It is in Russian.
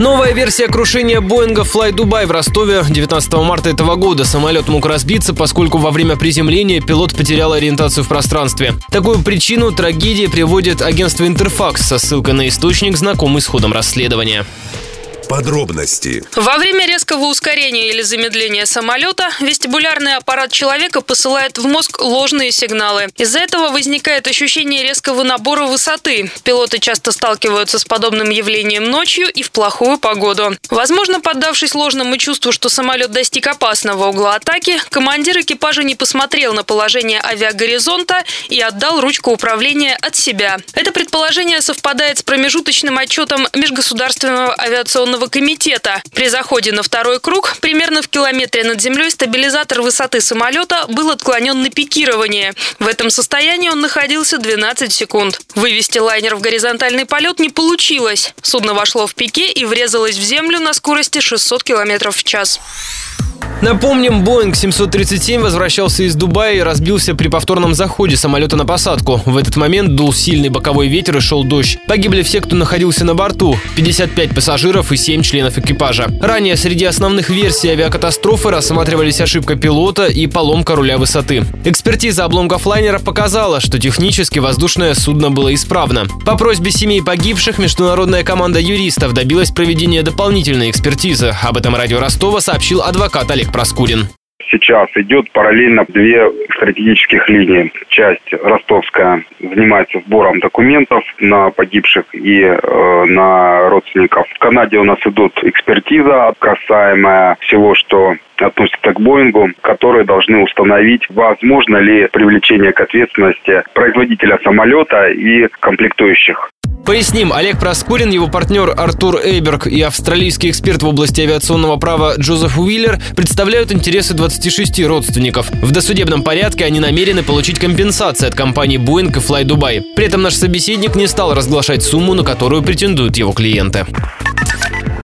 Новая версия крушения Боинга Fly Dubai в Ростове 19 марта этого года. Самолет мог разбиться, поскольку во время приземления пилот потерял ориентацию в пространстве. Такую причину трагедии приводит агентство Интерфакс со ссылкой на источник, знакомый с ходом расследования. Подробности. Во время резкого ускорения или замедления самолета вестибулярный аппарат человека посылает в мозг ложные сигналы. Из-за этого возникает ощущение резкого набора высоты. Пилоты часто сталкиваются с подобным явлением ночью и в плохую погоду. Возможно, поддавшись ложному чувству, что самолет достиг опасного угла атаки, командир экипажа не посмотрел на положение авиагоризонта и отдал ручку управления от себя. Это предположение совпадает с промежуточным отчетом Межгосударственного авиационного Следственного комитета. При заходе на второй круг, примерно в километре над землей, стабилизатор высоты самолета был отклонен на пикирование. В этом состоянии он находился 12 секунд. Вывести лайнер в горизонтальный полет не получилось. Судно вошло в пике и врезалось в землю на скорости 600 км в час. Напомним, Boeing 737 возвращался из Дубая и разбился при повторном заходе самолета на посадку. В этот момент дул сильный боковой ветер и шел дождь. Погибли все, кто находился на борту. 55 пассажиров и 7 членов экипажа. Ранее среди основных версий авиакатастрофы рассматривались ошибка пилота и поломка руля высоты. Экспертиза обломков лайнера показала, что технически воздушное судно было исправно. По просьбе семей погибших международная команда юристов добилась проведения дополнительной экспертизы. Об этом радио Ростова сообщил адвокат Олег Проскурин. Сейчас идет параллельно две стратегических линии. Часть ростовская занимается сбором документов на погибших и э, на родственников. В Канаде у нас идут экспертиза, касаемая всего, что относится к Боингу, которые должны установить, возможно ли привлечение к ответственности производителя самолета и комплектующих. Поясним, Олег Проскурин, его партнер Артур Эйберг и австралийский эксперт в области авиационного права Джозеф Уиллер представляют интересы 26 родственников. В досудебном порядке они намерены получить компенсации от компаний Boeing и Fly Dubai. При этом наш собеседник не стал разглашать сумму, на которую претендуют его клиенты.